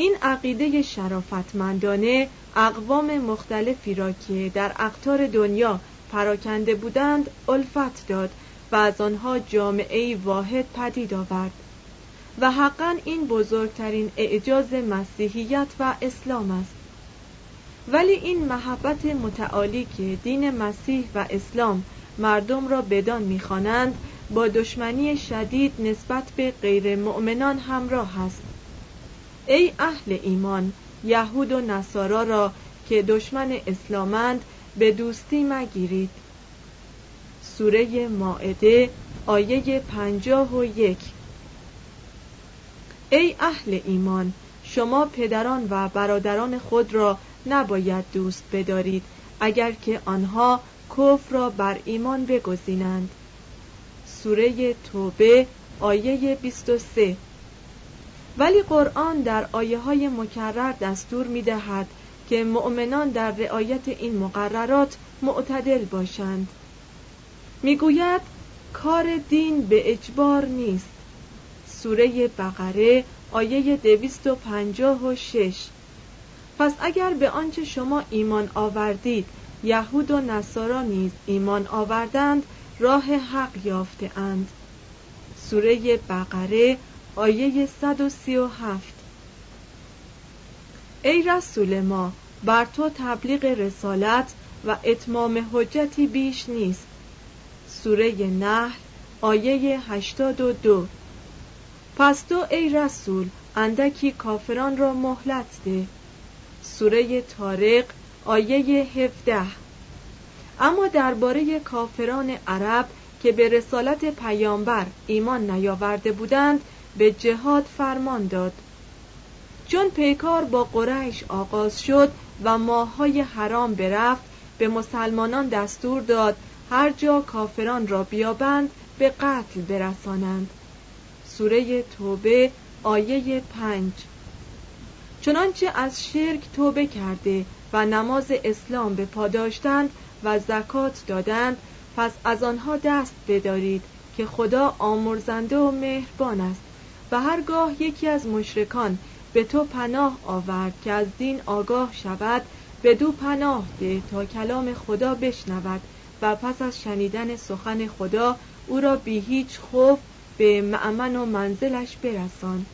این عقیده شرافتمندانه اقوام مختلفی را که در اقطار دنیا پراکنده بودند الفت داد و از آنها جامعه واحد پدید آورد و حقا این بزرگترین اعجاز مسیحیت و اسلام است. ولی این محبت متعالی که دین مسیح و اسلام مردم را بدان می‌خوانند با دشمنی شدید نسبت به غیر مؤمنان همراه است. ای اهل ایمان یهود و نصارا را که دشمن اسلامند به دوستی مگیرید. سوره ماعده آیه پنجاه و یک. ای اهل ایمان شما پدران و برادران خود را نباید دوست بدارید اگر که آنها کفر را بر ایمان بگزینند. سوره توبه آیه 23 ولی قرآن در آیه های مکرر دستور می دهد که مؤمنان در رعایت این مقررات معتدل باشند. می‌گوید کار دین به اجبار نیست. سوره بقره آیه دویست و پنجاه و شش. پس اگر به آنچه شما ایمان آوردید یهود و نصارا نیز ایمان آوردند راه حق یافته اند سوره بقره آیه 137 ای رسول ما بر تو تبلیغ رسالت و اتمام حجتی بیش نیست. سوره نحل آیه 82 پس تو ای رسول اندکی کافران را مهلت ده. سوره تارق آیه 17 اما درباره کافران عرب که به رسالت پیامبر ایمان نیاورده بودند به جهاد فرمان داد. چون پیکار با قریش آغاز شد و ماههای حرام برفت به مسلمانان دستور داد هر جا کافران را بیابند به قتل برسانند. سوره توبه آیه پنج. چنانچه از شرک توبه کرده و نماز اسلام به پاداشتند و زکات دادند پس از آنها دست بدارید که خدا آمرزنده و مهربان است. و هرگاه یکی از مشرکان به تو پناه آورد که از دین آگاه شود به دو پناه ده تا کلام خدا بشنود و پس از شنیدن سخن خدا او را بی هیچ خوف به معمن و منزلش برسان.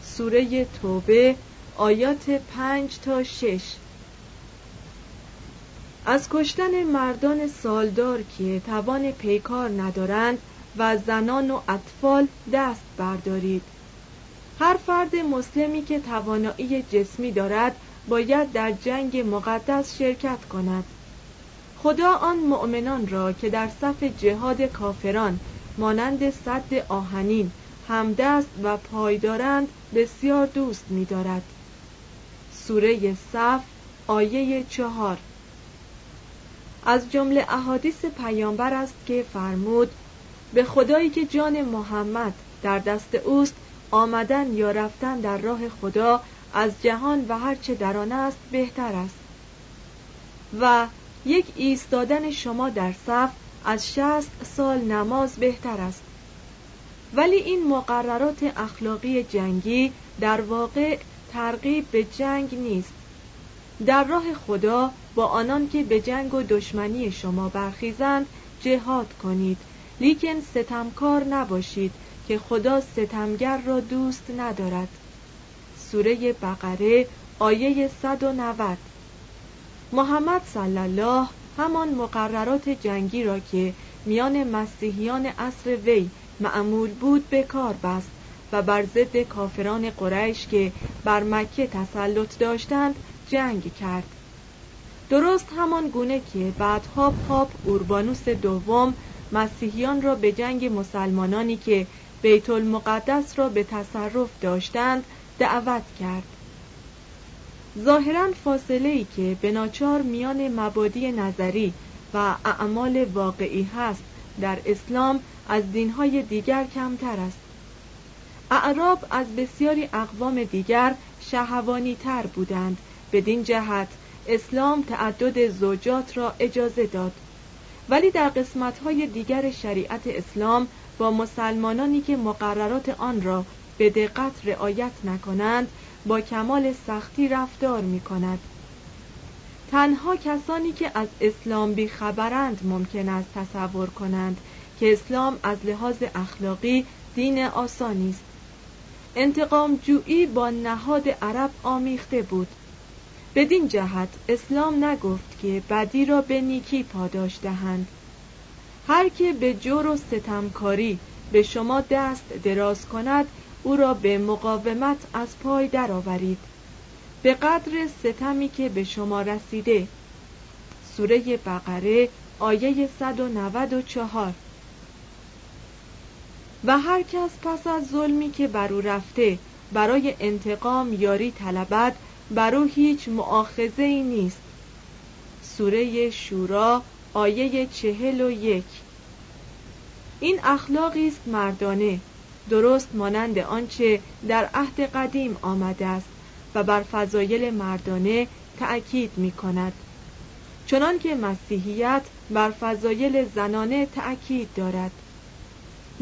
سوره توبه آیات پنج تا شش. از کشتن مردان سالدار که توان پیکار ندارند و زنان و اطفال دست بردارید. هر فرد مسلمی که توانایی جسمی دارد باید در جنگ مقدس شرکت کند. خدا آن مؤمنان را که در صف جهاد کافران مانند صد آهنین همدست و پایدارند بسیار دوست می‌دارد. سوره صف آیه چهار. از جمله احادیث پیامبر است که فرمود به خدایی که جان محمد در دست اوست آمدن یا رفتن در راه خدا از جهان و هرچه در آن است بهتر است. و یک ایستادن شما در صف از شست سال نماز بهتر است. ولی این مقررات اخلاقی جنگی در واقع ترغیب به جنگ نیست. در راه خدا با آنان که به جنگ و دشمنی شما برخیزند جهاد کنید. لیکن ستمکار نباشید که خدا ستمگر را دوست ندارد. سوره بقره آیه 190 محمد صلی الله همان مقررات جنگی را که میان مسیحیان عصر وی معمول بود به کار بست و بر ضد کافران قریش که بر مکه تسلط داشتند جنگ کرد. درست همان گونه که بعدها پاپ اوربانوس دوم مسیحیان را به جنگ مسلمانانی که بیت المقدس را به تصرف داشتند دعوت کرد. ظاهرا فاصله ای که به ناچار میان مبادی نظری و اعمال واقعی هست در اسلام از دینهای دیگر کمتر است. اعراب از بسیاری اقوام دیگر شهوانی تر بودند. بدین جهت اسلام تعدد زوجات را اجازه داد. ولی در قسمتهای دیگر شریعت اسلام با مسلمانانی که مقررات آن را به دقت رعایت نکنند با کمال سختی رفتار می کند تنها کسانی که از اسلام بیخبرند ممکن است تصور کنند که اسلام از لحاظ اخلاقی دین آسانی است. انتقام جویی با نهاد عرب آمیخته بود. بدین جهت اسلام نگفت که بدی را به نیکی پاداش دهند. هر که به جور و ستمکاری به شما دست دراز کند او را به مقاومت از پای درآورید. به قدر ستمی که به شما رسیده. سوره بقره آیه 194 و هر کس پس از ظلمی که بر او رفته برای انتقام یاری طلبد بر او هیچ معاخذه ای نیست. سوره شورا آیه چهل و یک. این اخلاقی است مردانه درست مانند آنچه در عهد قدیم آمده است و بر فضایل مردانه تأکید می کند. چنان که مسیحیت بر فضایل زنانه تأکید دارد.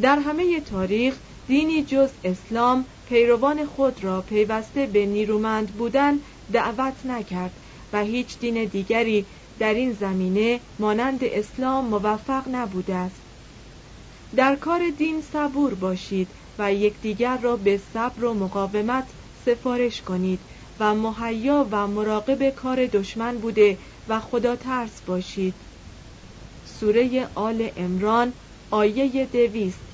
در همه تاریخ دینی جز اسلام پیروان خود را پیوسته به نیرومند بودن دعوت نکرد و هیچ دین دیگری در این زمینه مانند اسلام موفق نبوده است. در کار دین صبور باشید و یکدیگر را به صبر و مقاومت سفارش کنید و مهیا و مراقب کار دشمن بوده و خدا ترس باشید. سوره آل امران آیه دویست.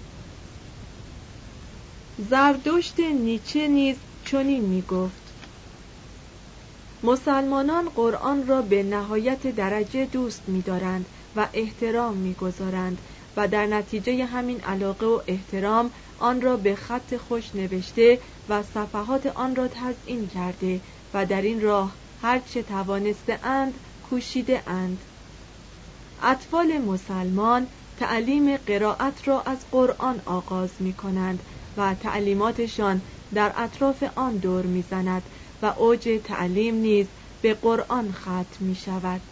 زردشت نیچه نیز چنین می گفت مسلمانان قرآن را به نهایت درجه دوست می دارند و احترام می گذارند و در نتیجه همین علاقه و احترام آن را به خط خوش نوشته و صفحات آن را تزئین کرده و در این راه هرچه توانسته اند کوشیده اند. اطفال مسلمان تعلیم قرائت را از قرآن آغاز می کنند و تعلیماتشان در اطراف آن دور می‌زند و اوج تعلیم نیز به قرآن ختم می شود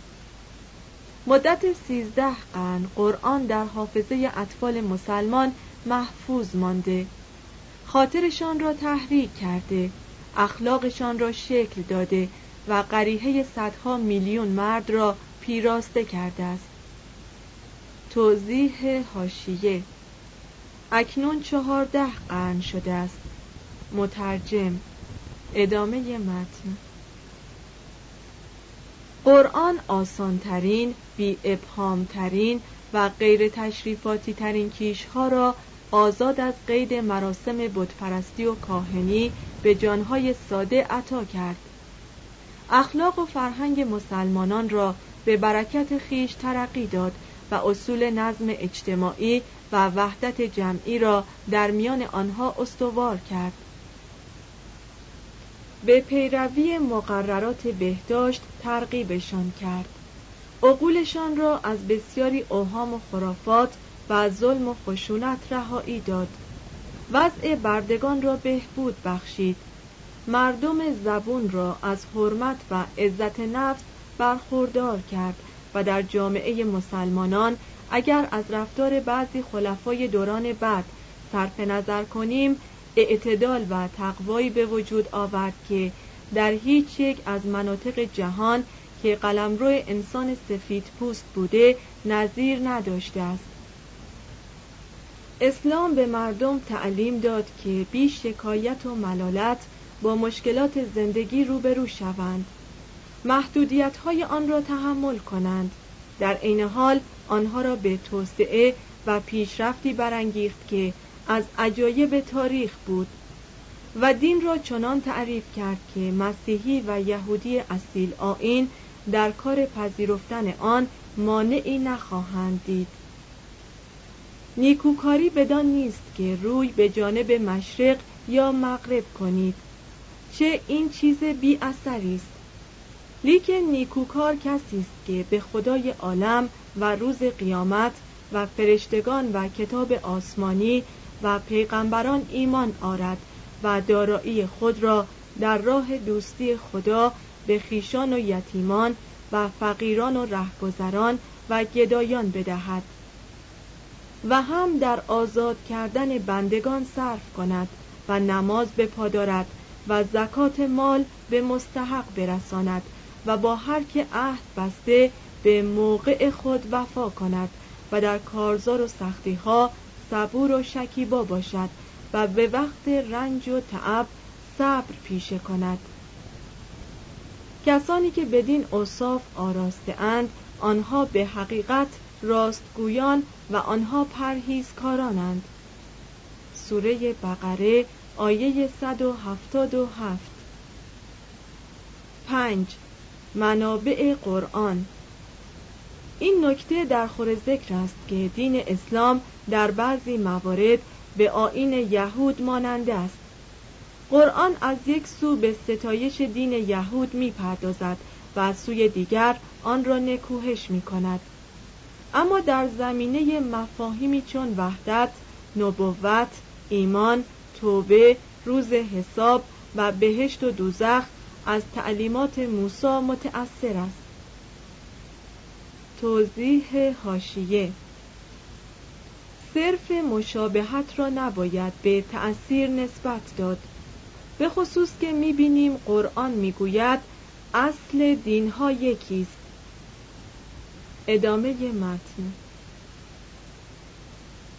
مدت سیزده قرن قرآن در حافظه اطفال مسلمان محفوظ مانده. خاطرشان را تحریک کرده اخلاقشان را شکل داده و قریحه صدها میلیون مرد را پیراسته کرده است. توضیح هاشیه اکنون چهارده قرن شده است. مترجم ادامه متن. قرآن آسانترین بی ترین و غیر تشریفاتی ترین کیش ها را آزاد از قید مراسم بتپرستی و کاهنی به جانهای ساده عطا کرد. اخلاق و فرهنگ مسلمانان را به برکت خیش ترقی داد و اصول نظم اجتماعی و وحدت جمعی را در میان آنها استوار کرد. به پیروی مقررات بهداشت ترغیبشان کرد. عقولشان را از بسیاری اوهام و خرافات و ظلم و خشونت رهایی داد. وضع بردگان را بهبود بخشید. مردم زبون را از حرمت و عزت نفس برخوردار کرد. و در جامعه مسلمانان اگر از رفتار بعضی خلفای دوران بعد صرف نظر کنیم اعتدال و تقوایی به وجود آورد که در هیچ یک از مناطق جهان که قلمرو انسان سفید پوست بوده نظیر نداشته است. اسلام به مردم تعلیم داد که بیش شکایت و ملالت با مشکلات زندگی روبرو شوند. محدودیت های آن را تحمل کنند. در عین حال آنها را به توسعه و پیشرفتی برانگیخت که از عجایب تاریخ بود و دین را چنان تعریف کرد که مسیحی و یهودی اصیل آین در کار پذیرفتن آن مانعی نخواهند دید. نیکوکاری بدان نیست که روی به جانب مشرق یا مغرب کنید. چه این چیز بی اثری است؟ لیکن نیکوکار کسی است که به خدای عالم و روز قیامت و فرشتگان و کتاب آسمانی و پیغمبران ایمان آرد و دارایی خود را در راه دوستی خدا به خیشان و یتیمان و فقیران و رهگذران و گدایان بدهد و هم در آزاد کردن بندگان صرف کند و نماز بپادارد و زکات مال به مستحق برساند و با هر که عهد بسته به موقع خود وفا کند و در کارزار و سختی ها صبور و شکیبا باشد و به وقت رنج و تعب صبر پیشه کند کسانی که بدین اوصاف آراسته اند آنها به حقیقت راستگویان و آنها پرهیزکارانند سوره بقره آیه 177 5. منابع قرآن. این نکته در خور ذکر است که دین اسلام در بعضی موارد به آین یهود ماننده است. قرآن از یک سو به ستایش دین یهود می پردازد و از سوی دیگر آن را نکوهش می کند اما در زمینه مفاهیمی چون وحدت، نبوت، ایمان، توبه، روز حساب و بهشت و دوزخ از تعلیمات موسی متأثر است. توضیح هاشیه صرف مشابهت را نباید به تأثیر نسبت داد. به خصوص که می‌بینیم قرآن می‌گوید اصل دینها یکیست ادامه متن.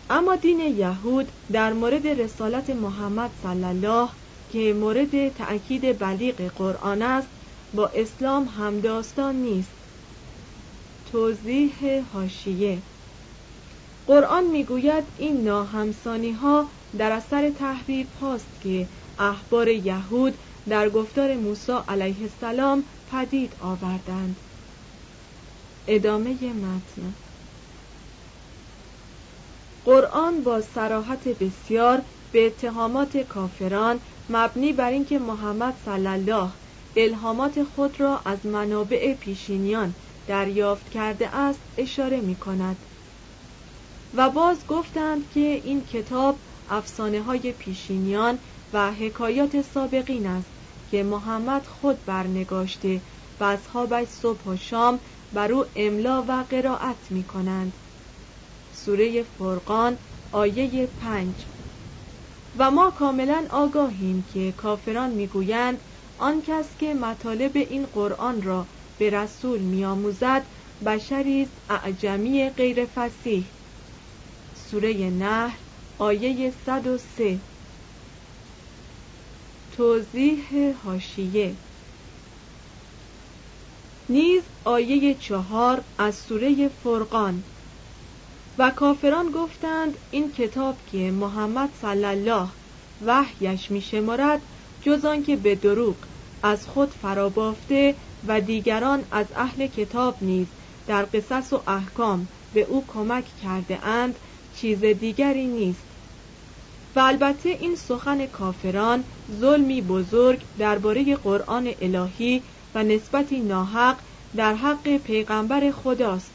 اما دین یهود در مورد رسالت محمد صلی الله که مورد تأکید بلیغ قرآن است با اسلام همداستان نیست. توضیح هاشیه قرآن می‌گوید این ناهمسانی ها در اثر تحریف هاست که احبار یهود در گفتار موسی علیه السلام پدید آوردند. ادامه متن. قرآن با سراحت بسیار به اتهامات کافران مبنی بر اینکه محمد صلی الله الهامات خود را از منابع پیشینیان دریافت کرده است اشاره می کند و باز گفتند که این کتاب افسانه های پیشینیان و حکایات سابقین است که محمد خود برنگاشته و اصحابش صبح و شام بر او املا و قرائت می کنند سوره فرقان آیه پنج. و ما کاملا آگاهیم که کافران می‌گویند آن کس که مطالب این قرآن را به رسول میآموزد بشری است اعجمی غیر فسیح. سوره نهر آیه 103 توضیح هاشیه نیز آیه چهار از سوره فرقان. و کافران گفتند این کتاب که محمد صلی الله وحیش می شمارد جز آنکه به دروغ از خود فرابافته و دیگران از اهل کتاب نیز در قصص و احکام به او کمک کرده اند چیز دیگری نیست. و البته این سخن کافران ظلمی بزرگ درباره قرآن الهی و نسبتی ناحق در حق پیغمبر خداست.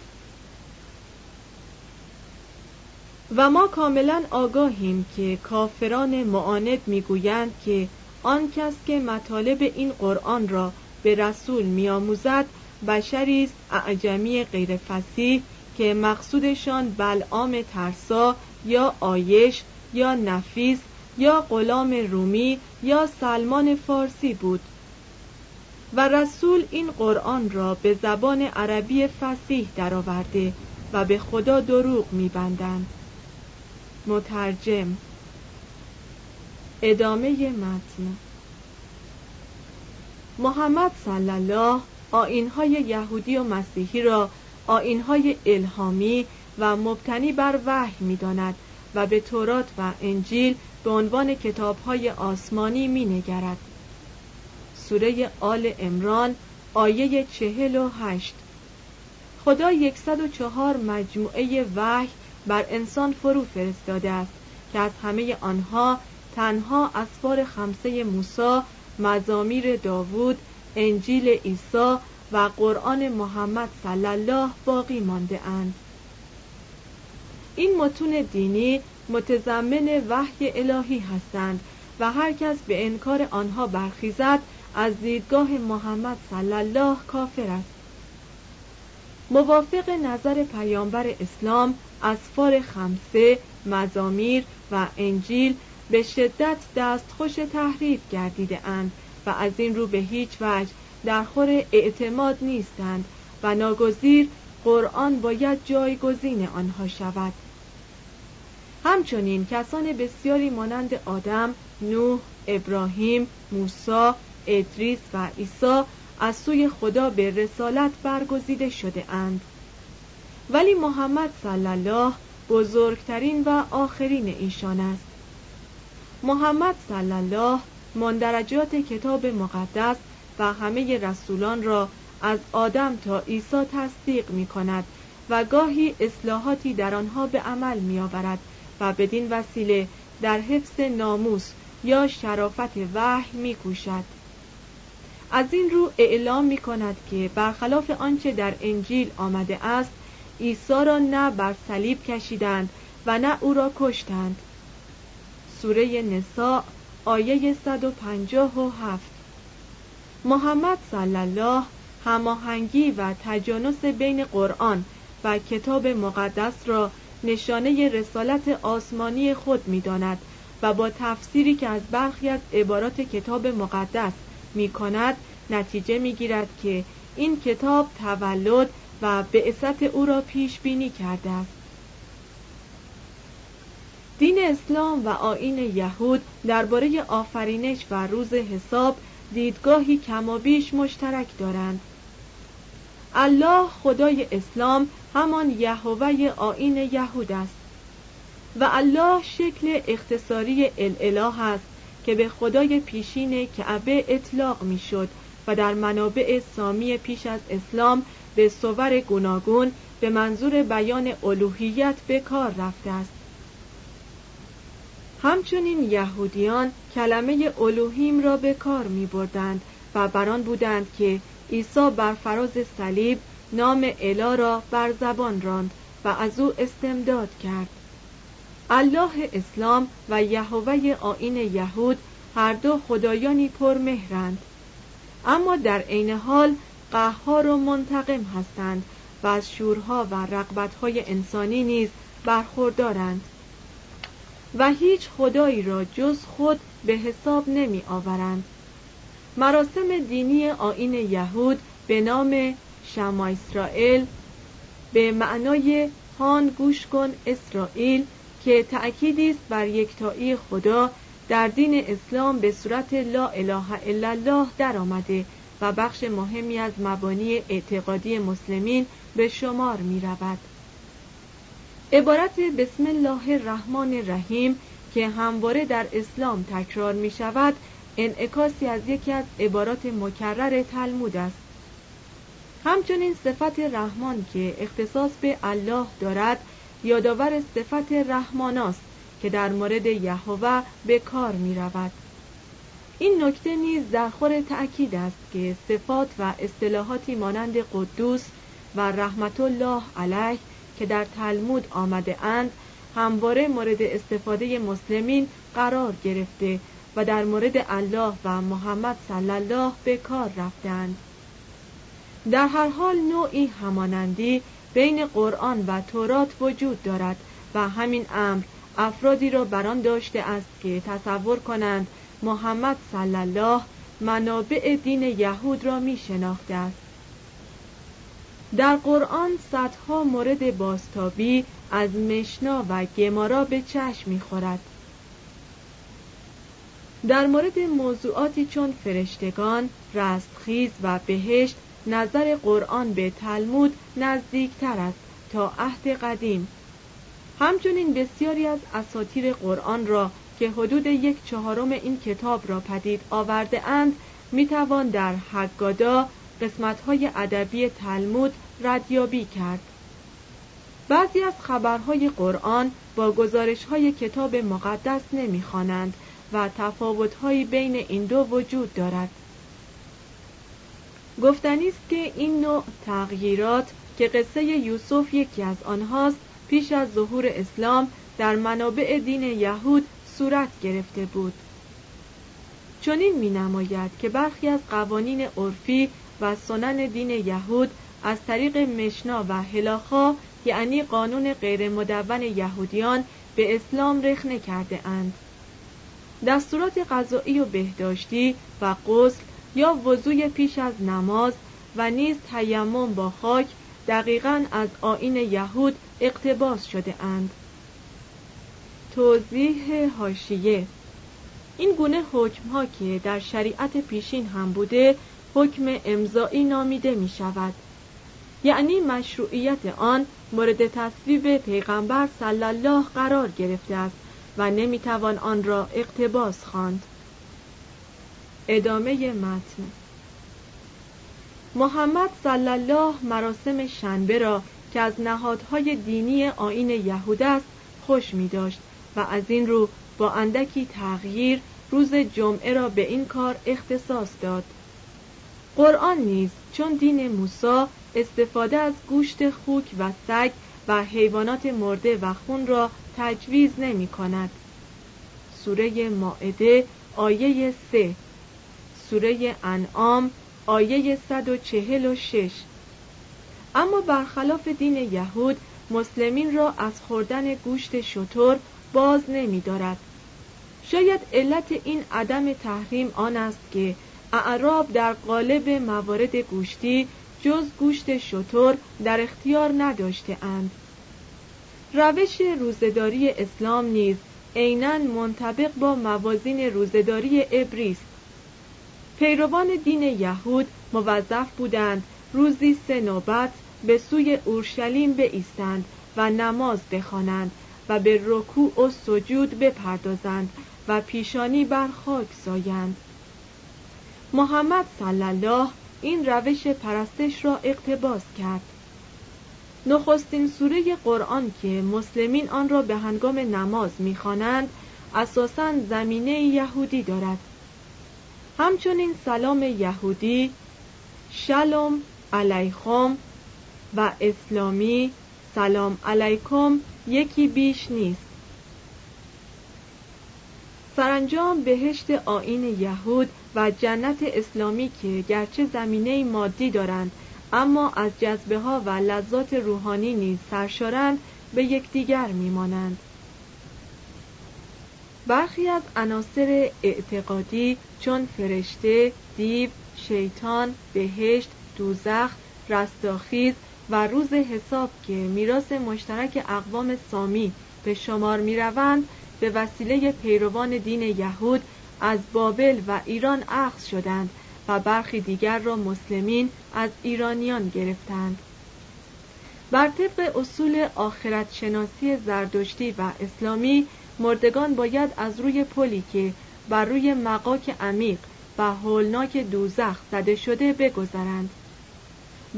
و ما کاملا آگاهیم که کافران معاند می‌گویند که آن کس که مطالب این قرآن را به رسول میآموزد بشری است اعجمی غیر فصیح که مقصودشان بلعام ترسا یا آیش یا نفیس یا غلام رومی یا سلمان فارسی بود. و رسول این قرآن را به زبان عربی فسیح درآورده و به خدا دروغ میبندند. مترجم. ادامه متن. محمد صلی الله آینهای یهودی و مسیحی را آینهای الهامی و مبتنی بر وحی می‌داند و به تورات و انجیل به عنوان کتابهای آسمانی می نگرد. سوره آل امران آیه چهل و هشت. خدا یکصد و چهار مجموعه وحی بر انسان فرو فرستاده است که از همه آنها تنها اسفار خمسه موسی مزامیر داوود انجیل عیسی و قرآن محمد صلی الله باقی مانده اند. این متون دینی متضمن وحی الهی هستند و هر کس به انکار آنها برخیزد از دیدگاه محمد صلی الله کافر است. موافق نظر پیامبر اسلام اسفار خمسه مزامیر و انجیل به شدت دستخوش تحریف گردیده اند و از این رو به هیچ وجه در خور اعتماد نیستند و ناگزیر قرآن باید جایگزین آنها شود. همچنین کسان بسیاری مانند آدم، نوح، ابراهیم، موسی، ادریس و عیسی از سوی خدا به رسالت برگزیده شده اند. ولی محمد صلی الله بزرگترین و آخرین ایشان است. محمد صلی الله مندرجات کتاب مقدس و همه رسولان را از آدم تا عیسی تصدیق می کند و گاهی اصلاحاتی در آنها به عمل می آورد و بدین وسیله در حفظ ناموس یا شرافت وحی می کوشد. از این رو اعلام می کند که برخلاف آنچه در انجیل آمده است عیسی را نه بر صلیب کشیدند و نه او را کشتند. سوره نساء آیه 157 محمد صلی الله هماهنگی و تجانس بین قرآن و کتاب مقدس را نشانه رسالت آسمانی خود می داند و با تفسیری که از برخی از عبارات کتاب مقدس می کند نتیجه می گیرد که این کتاب تولد و بعثت او را پیش بینی کرده است. دین اسلام و آین یهود درباره آفرینش و روز حساب دیدگاهی کمابیش مشترک دارند. الله خدای اسلام همان یهوه آین یهود است و الله شکل اختصاری الاله است. که به خدای پیشین کعبه اطلاق می‌شد و در منابع سامی پیش از اسلام به صور گوناگون به منظور بیان الوهیت به کار رفته است. همچنین یهودیان کلمه الوهیم را به کار می بردند و بران بودند که عیسی بر فراز صلیب نام الا را بر زبان راند و از او استمداد کرد. الله اسلام و یهوه آین یهود هر دو خدایانی پرمهرند. اما در عین حال قهار و منتقم هستند و از شورها و رقبتهای انسانی نیز برخوردارند. و هیچ خدایی را جز خود به حساب نمی آورند. مراسم دینی آین یهود به نام شما اسرائیل به معنای هان گوش کن اسرائیل که تأکیدی است بر یکتایی خدا در دین اسلام به صورت لا اله الا الله در آمده و بخش مهمی از مبانی اعتقادی مسلمین به شمار می رود. عبارت بسم الله الرحمن الرحیم که همواره در اسلام تکرار می شود انعکاسی از یکی از عبارات مکرر تلمود است همچنین صفت رحمان که اختصاص به الله دارد یادآور صفت رحماناست که در مورد یهوه به کار می رود. این نکته نیز در خور تأکید است که صفات و اصطلاحاتی مانند قدوس و رحمت الله علیه که در تلمود آمده اند همواره مورد استفاده مسلمین قرار گرفته و در مورد الله و محمد صلی الله به کار رفتند در هر حال نوعی همانندی بین قرآن و تورات وجود دارد و همین امر افرادی را بران داشته است که تصور کنند محمد صلی الله منابع دین یهود را می شناخته است. در قرآن صدها مورد باستابی از مشنا و گمارا به چشم می‌خورد. در مورد موضوعاتی چون فرشتگان، رستخیز و بهشت نظر قرآن به تلمود نزدیکتر است تا عهد قدیم. همچنین بسیاری از اساطیر قرآن را که حدود یک چهارم این کتاب را پدید آورده اند می توان در حگادا قسمت های ادبی تلمود ردیابی کرد. بعضی از خبرهای قرآن با گزارش های کتاب مقدس نمی‌خوانند و تفاوتهایی بین این دو وجود دارد. گفتنی است که این نوع تغییرات که قصه یوسف یکی از آنهاست پیش از ظهور اسلام در منابع دین یهود صورت گرفته بود. چنین می نماید که برخی از قوانین عرفی و سنن دین یهود از طریق مشنا و هلاخا یعنی قانون غیر مدون یهودیان به اسلام رخنه کرده اند. دستورات غذایی و بهداشتی و غسل یا وضوی پیش از نماز و نیز تیمم با خاک دقیقا از آین یهود اقتباس شده اند. توضیح هاشیه این گونه حکم ها که در شریعت پیشین هم بوده حکم امضایی نامیده می شود یعنی مشروعیت آن مورد تصویب پیغمبر صلی الله قرار گرفته است و نمی‌توان آن را اقتباس خواند. ادامه متن. محمد صلی الله مراسم شنبه را که از نهادهای دینی آین یهود است خوش می داشت و از این رو با اندکی تغییر روز جمعه را به این کار اختصاص داد. قرآن نیز چون دین موسی استفاده از گوشت خوک و سگ و حیوانات مرده و خون را تجویز نمی کند. سوره ماعده آیه 3 سوره انعام آیه 146 اما برخلاف دین یهود مسلمین را از خوردن گوشت شطور باز نمی دارد. شاید علت این عدم تحریم آن است که اعراب در قالب موارد گوشتی جز گوشت شطور در اختیار نداشته اند. روش روزداری اسلام نیز عینا منطبق با موازین روزداری ابریست پیروان دین یهود موظف بودند روزی سه نوبت به سوی اورشلیم بایستند و نماز بخوانند و به رکوع و سجود بپردازند و پیشانی بر خاک سایند. محمد صلی الله این روش پرستش را اقتباس کرد. نخستین سوره قرآن که مسلمین آن را به هنگام نماز می‌خوانند اساسا زمینه یهودی دارد. همچنین سلام یهودی شلوم علیکم و اسلامی سلام علیکم یکی بیش نیست. سرانجام بهشت آین یهود و جنت اسلامی که گرچه زمینه مادی دارند اما از جذبه ها و لذات روحانی نیز سرشارند به یکدیگر میمانند. برخی از عناصر اعتقادی چون فرشته، دیو، شیطان، بهشت، دوزخ، رستاخیز و روز حساب که میراث مشترک اقوام سامی به شمار می روند به وسیله پیروان دین یهود از بابل و ایران اخذ شدند و برخی دیگر را مسلمین از ایرانیان گرفتند. بر طبق اصول آخرت شناسی زردشتی و اسلامی مردگان باید از روی پلی که بر روی مقاک عمیق و هولناک دوزخ زده شده بگذرند.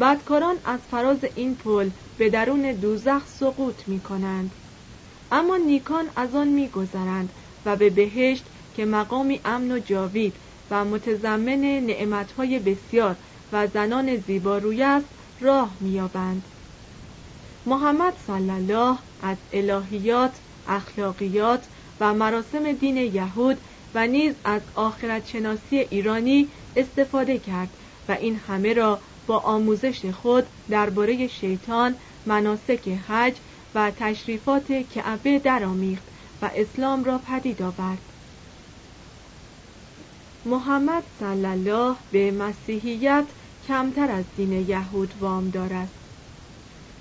بدکاران از فراز این پل به درون دوزخ سقوط می کنند اما نیکان از آن میگذرند و به بهشت که مقامی امن و جاوید و متضمن نعمتهای بسیار و زنان زیباروی است راه مییابند. محمد صلی الله از الهیات اخلاقیات و مراسم دین یهود و نیز از آخرت شناسی ایرانی استفاده کرد و این همه را با آموزش خود درباره شیطان مناسک حج و تشریفات کعبه درآمیخت و اسلام را پدید آورد. محمد صلی الله به مسیحیت کمتر از دین یهود وام دارد.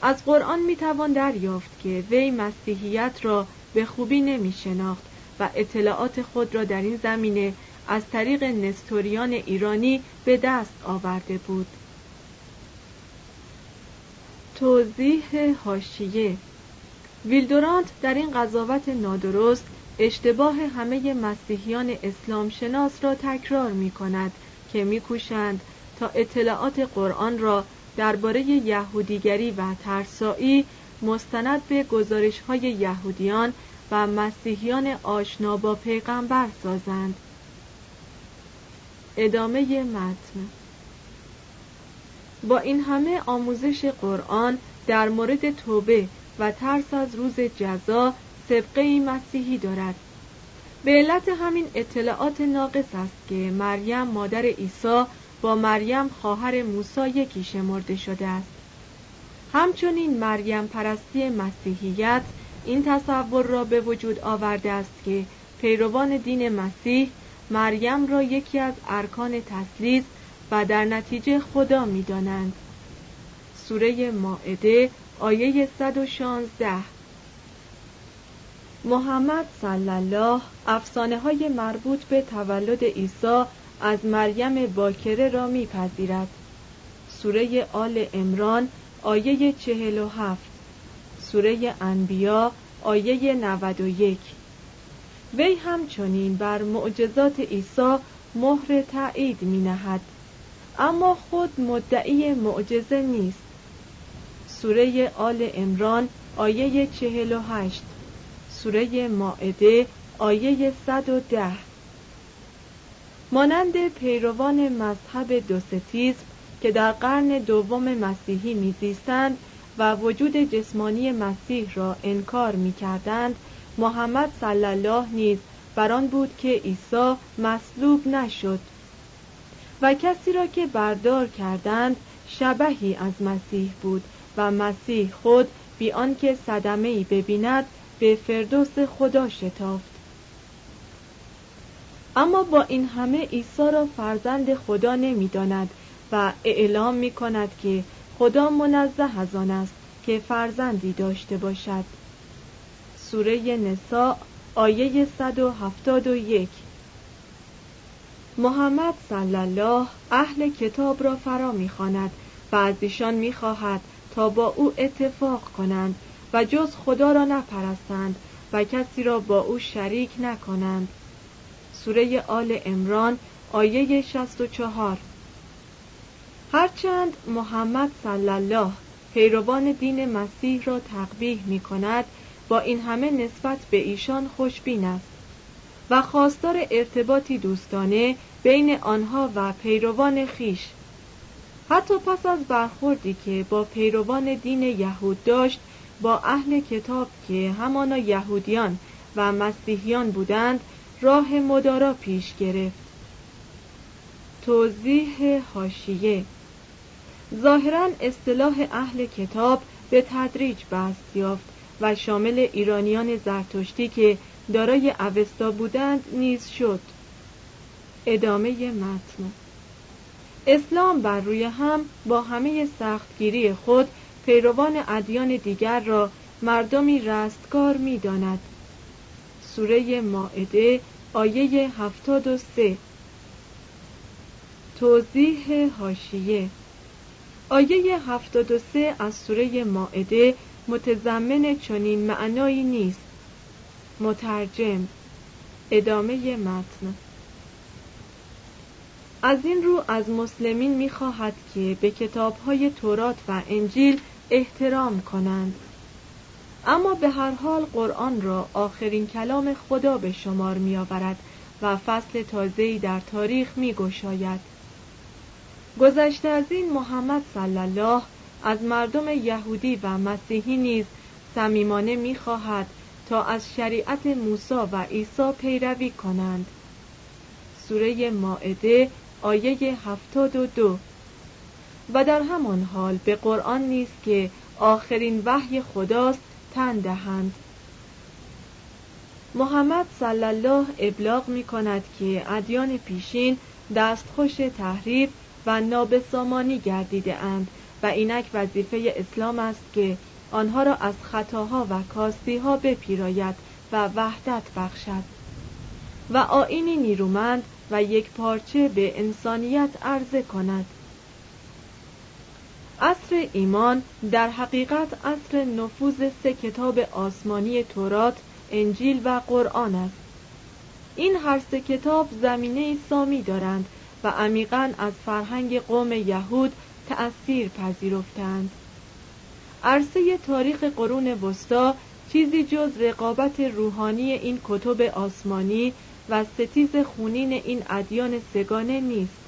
از قرآن می‌توان دریافت که وی مسیحیت را به خوبی نمی شناخت و اطلاعات خود را در این زمینه از طریق نستوریان ایرانی به دست آورده بود. توضیح هاشیه ویلدورانت در این قضاوت نادرست اشتباه همه مسیحیان اسلام شناس را تکرار می کند که میکوشند تا اطلاعات قرآن را درباره یهودیگری و ترسایی مستند به گزارش های یهودیان و مسیحیان آشنا با پیغمبر سازند. ادامه متن. با این همه آموزش قرآن در مورد توبه و ترس از روز جزا سبقه مسیحی دارد. به علت همین اطلاعات ناقص است که مریم مادر عیسی با مریم خواهر موسی یکی شمرده شده است. همچنین مریم پرستی مسیحیت این تصور را به وجود آورده است که پیروان دین مسیح مریم را یکی از ارکان تسلیس و در نتیجه خدا می دانند. سوره ماعده آیه 116 محمد صلی الله افسانه های مربوط به تولد عیسی از مریم باکره را میپذیرد سوره آل امران آیه چهل و هفت سوره انبیا آیه 91 وی همچنین بر معجزات عیسی مهر تایید می نهد اما خود مدعی معجزه نیست. سوره آل امران آیه 48 سوره ماعده آیه 110 مانند پیروان مذهب دوستیزم که در قرن دوم مسیحی میزیستند و وجود جسمانی مسیح را انکار می‌کردند محمد صلی الله نیز بر آن بود که عیسی مصلوب نشد و کسی را که بردار کردند شبهی از مسیح بود و مسیح خود بی آنکه صدمه ای ببیند به فردوس خدا شتافت. اما با این همه عیسی را فرزند خدا نمی‌داند و اعلام می کند که خدا منزه از آن است که فرزندی داشته باشد. سوره نساء آیه 171 محمد صلی الله اهل کتاب را فرا می‌خواند و از ایشان می‌خواهد تا با او اتفاق کنند و جز خدا را نپرستند و کسی را با او شریک نکنند. سوره آل امران آیه 64 هرچند محمد صلی الله پیروان دین مسیح را تقبیح می کند با این همه نسبت به ایشان خوشبین است و خواستار ارتباطی دوستانه بین آنها و پیروان خیش. حتی پس از برخوردی که با پیروان دین یهود داشت با اهل کتاب که همانا یهودیان و مسیحیان بودند راه مدارا پیش گرفت. توضیح هاشیه ظاهرا اصطلاح اهل کتاب به تدریج بست یافت و شامل ایرانیان زرتشتی که دارای اوستا بودند نیز شد. ادامه متن. اسلام بر روی هم با همه سختگیری خود پیروان ادیان دیگر را مردمی رستگار می داند. سوره ماعده آیه هفتاد و سه. توضیح هاشیه آیه هفتاد و سه از سوره ماعده متضمن چنین معنایی نیست. مترجم ادامه متن. از این رو از مسلمین می‌خواهد که به کتابهای تورات و انجیل احترام کنند. اما به هر حال قرآن را آخرین کلام خدا به شمار می آورد و فصل تازه‌ای در تاریخ می گشاید. گذشته از این محمد صلی الله از مردم یهودی و مسیحی نیز صمیمانه می‌خواهد تا از شریعت موسی و عیسی پیروی کنند. سوره ماعده آیه هفتاد و دو. و در همان حال به قرآن نیست که آخرین وحی خداست تن دهند. محمد صلی الله ابلاغ می کند که ادیان پیشین دستخوش تحریف و نابسامانی گردیده اند و اینک وظیفه اسلام است که آنها را از خطاها و کاستیها بپیراید و وحدت بخشد. و آینی نیرومند و یک پارچه به انسانیت عرضه کند. عصر ایمان در حقیقت عصر نفوذ سه کتاب آسمانی تورات، انجیل و قرآن است. این هر سه کتاب زمینه سامی دارند عمیقا از فرهنگ قوم یهود تأثیر پذیرفتند. عرصه تاریخ قرون وسطا چیزی جز رقابت روحانی این کتب آسمانی و ستیز خونین این ادیان سگانه نیست.